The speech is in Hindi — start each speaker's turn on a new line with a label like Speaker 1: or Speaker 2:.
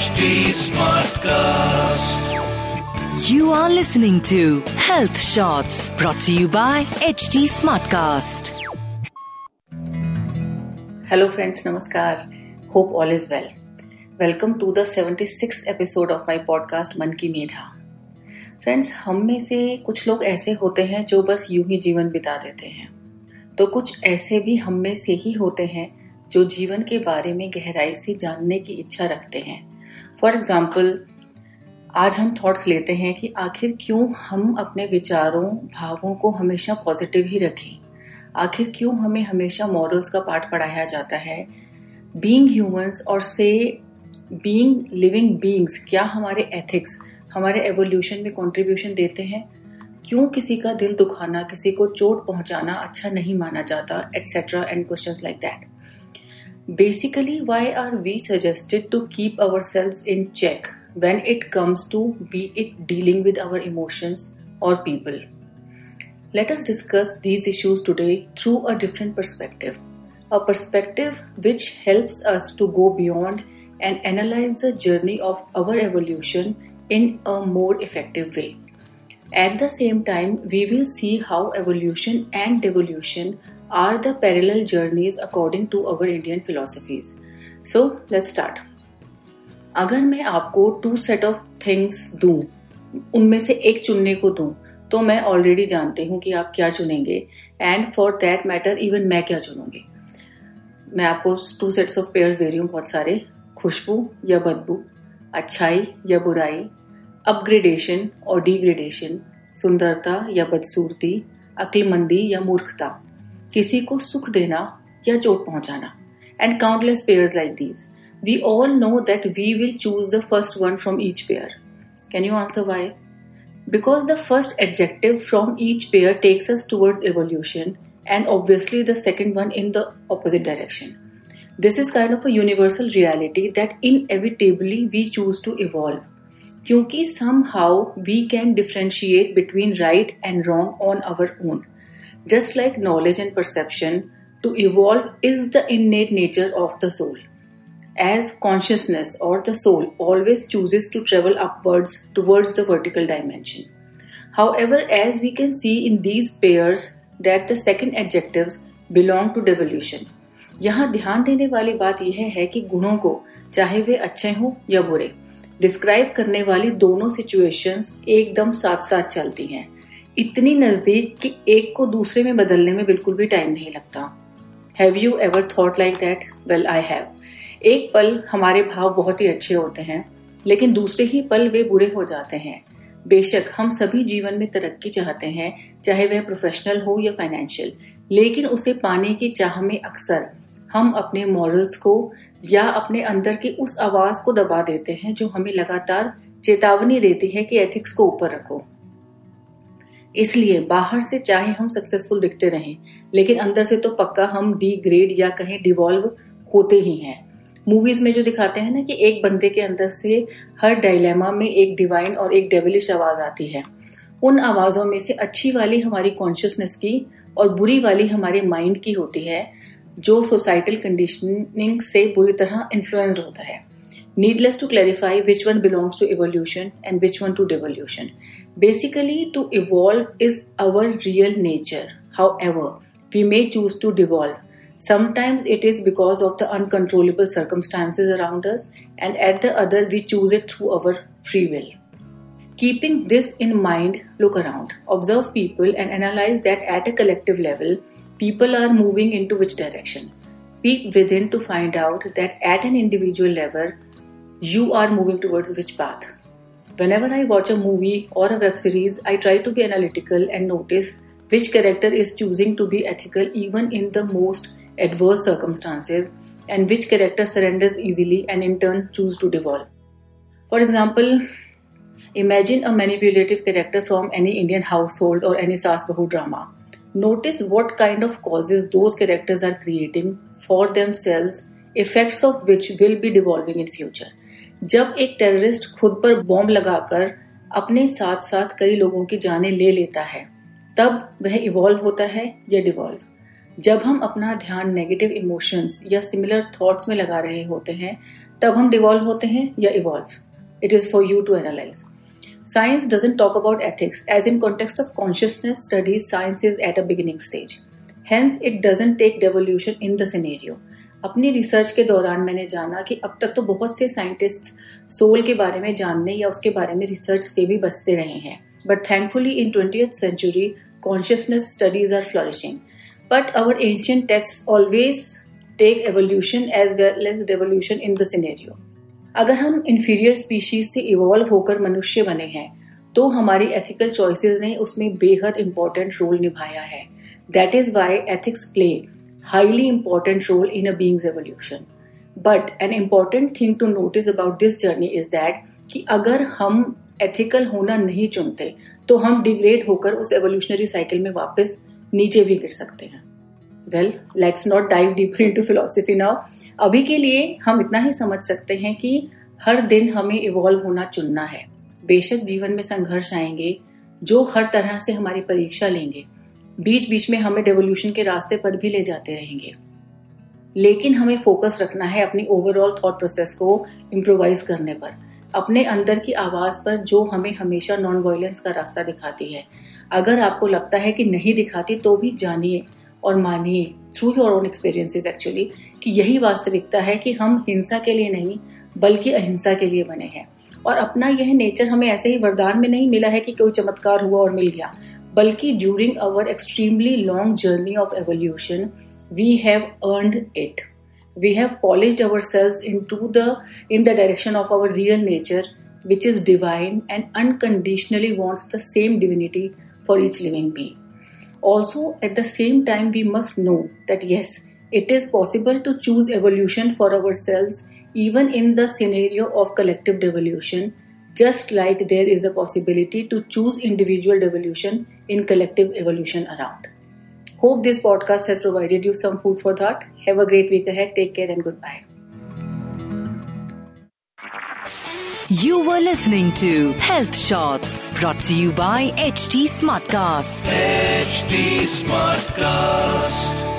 Speaker 1: HD Smartcast.
Speaker 2: You are listening to Health Shots brought to you by HT Smartcast.
Speaker 3: Hello, friends. Namaskar. Hope all is well. Welcome to the 76th episode of my podcast मन की मेधा फ्रेंड्स हम में से कुछ लोग ऐसे होते हैं जो बस यूँ ही जीवन बिता देते हैं तो कुछ ऐसे भी हम में से ही होते हैं जो जीवन के बारे में गहराई से जानने की इच्छा रखते हैं फॉर एग्ज़ाम्पल आज हम थॉट्स लेते हैं कि आखिर क्यों हम अपने विचारों, भावों को हमेशा पॉजिटिव ही रखें? आखिर क्यों हमें हमेशा मॉरल्स का पाठ पढ़ाया जाता है? बीइंग ह्यूमंस और से बीइंग लिविंग बीइंग्स क्या हमारे एथिक्स हमारे एवोल्यूशन में कंट्रीब्यूशन देते हैं? क्यों किसी का दिल दुखाना, किसी को चोट पहुंचाना अच्छा नहीं माना जाता etcetera and questions like that Basically, why are we suggested to keep ourselves in check when it comes to be it dealing with our emotions or people? Let us discuss these issues today through a different perspective. A perspective which helps us to go beyond and analyze the journey of our evolution in a more effective way. At the same time, we will see how evolution and devolution are the parallel journeys according to our Indian philosophies. So, let's start. अगर मैं आपको टू सेट ऑफ़ थिंग्स दूँ, उनमें से एक चुनने को दूँ तो मैं ऑलरेडी जानती हूँ कि आप क्या चुनेंगे and for that matter even मैं क्या चुनूँगी मैं आपको टू सेट्स ऑफ़ पेयर्स दे रही हूँ, बहुत सारे खुशबू या बदबू, अच्छाई या बुराई अपग्रेडेशन और डिग्रेडेशन सुंदरता या बदसूरती, अक्लमंदी या मूर्खता किसी को सुख देना या चोट पहुंचाना। And countless pairs like these we all know that we will choose the first one from each pair can you answer why because the first adjective from each pair takes us towards evolution and obviously the second one in the opposite direction this is kind of a universal reality that inevitably we choose to evolve क्योंकि somehow we can differentiate between right and wrong on our own Just like knowledge and perception, to evolve is the innate nature of the soul. As consciousness or the soul always chooses to travel upwards towards the vertical dimension. However, as we can see in these pairs, that the second adjectives belong to devolution. यहाँ ध्यान देने वाली बात यह है कि गुणों को चाहे वे अच्छे हों या बुरे डिस्क्राइब करने वाली दोनों सिचुएशंस एकदम साथ साथ चलती हैं इतनी नज़दीक कि एक को दूसरे में बदलने में बिल्कुल भी टाइम नहीं लगता। Have you ever thought like that well I have एक पल हमारे भाव बहुत ही अच्छे होते हैं, लेकिन दूसरे ही पल वे बुरे हो जाते हैं। बेशक हम सभी जीवन में तरक्की चाहते हैं, चाहे वह प्रोफेशनल हो या फाइनेंशियल लेकिन उसे पाने की चाह में अक्सर हम अपने मॉरल्स को या अपने अंदर की उस आवाज़ को दबा देते हैं जो हमें लगातार चेतावनी देती है कि एथिक्स को ऊपर रखो। इसलिए बाहर से चाहे हम सक्सेसफुल दिखते रहें, लेकिन अंदर से तो पक्का हम डी ग्रेड या कहीं डिवॉल्व होते ही हैं। मूवीज़ में जो दिखाते हैं ना कि एक बंदे के अंदर से हर डायलेमा में एक डिवाइन और एक डेविलिश आवाज़ आती है। उन आवाजों में से अच्छी वाली हमारी कॉन्शियसनेस की और बुरी वाली हमारे माइंड की होती है, जो सोसाइटल कंडीशनिंग से बुरी तरह इन्फ्लुएंस्ड होता है। Needless to clarify which one belongs to evolution and which one to devolution. Basically, to evolve is our real nature. However, we may choose to devolve. Sometimes it is because of the uncontrollable circumstances around us, and at the other, we choose it through our free will. Keeping this in mind, look around, observe people, and analyze that at a collective level, people are moving into which direction. Peek within to find out that at an individual level, you are moving towards which path. Whenever I watch a movie or a web series, I try to be analytical and notice which character is choosing to be ethical even in the most adverse circumstances and which character surrenders easily and in turn choose to devolve. For example, imagine a manipulative character from any Indian household or any Saas Bahu drama. Notice what kind of causes those characters are creating for themselves, effects of which will be devolving in future. जब एक टेररिस्ट खुद पर बॉम्ब लगाकर अपने साथ साथ कई लोगों की जानें ले लेता है, तब वह इवॉल्व होता है या डिवॉल्व जब हम अपना ध्यान नेगेटिव इमोशंस या सिमिलर थॉट्स में लगा रहे होते हैं, तब हम डिवॉल्व होते हैं या evolve it is for you to analyse science doesn't talk about ethics as in context of consciousness studies science is at a beginning stage hence it doesn't take devolution in the scenario अपनी रिसर्च के दौरान मैंने जाना कि अब तक तो बहुत से साइंटिस्ट सोल के बारे में जानने या उसके बारे में रिसर्च से भी बचते रहे हैं। But thankfully in twenty century consciousness studies are flourishing but our ancient text always take evolution as well as revolution in the scenario अगर हम इन्फीरियर स्पीशीज से इवॉल्व होकर मनुष्य बने हैं तो हमारी एथिकल चॉइसेस ने उसमें बेहद इंपॉर्टेंट रोल निभाया है। That is why ethics play highly important role in a being's evolution. But an important thing to notice about this journey is that कि अगर हम एथिकल होना नहीं चुनते तो हम डिग्रेड होकर उस एवोल्यूशनरी साइकिल में वापस नीचे भी गिर सकते हैं। Well let's not dive deeper into philosophy now अभी के लिए हम इतना ही समझ सकते हैं कि हर दिन हमें इवॉल्व होना चुनना है। बेशक जीवन में संघर्ष आएँगे, जो हर तरह से हमारी परीक्षा लेंगे बीच बीच में हमें डेवोल्यूशन के रास्ते पर भी ले जाते रहेंगे। लेकिन हमें फोकस रखना है अपनी ओवरऑल थॉट प्रोसेस को इम्प्रोवाइज करने पर। अपने अंदर की आवाज़ पर जो हमें हमेशा नॉन वायलेंस का रास्ता दिखाती है। अगर आपको लगता है कि नहीं दिखाती तो भी जानिए और मानिए through your own experiences actually कि यही वास्तविकता है कि हम हिंसा के लिए नहीं, बल्कि अहिंसा के लिए बने हैं। और अपना यह नेचर हमें ऐसे ही वरदान में नहीं मिला है कि कोई चमत्कार हुआ और मिल गया। Bulky, during our extremely long journey of evolution, we have earned it. We have polished ourselves into the in the direction of our real nature, which is divine and unconditionally wants the same divinity for each living being. Also, at the same time, we must know that yes, it is possible to choose evolution for ourselves even in the scenario of collective devolution just like there is a possibility to choose individual devolution in collective evolution around. Hope this podcast has provided you some food for thought. Have a great week ahead. Take care and goodbye.
Speaker 2: You were listening to Health Shots brought to you by HT Smartcast.
Speaker 1: HT Smartcast.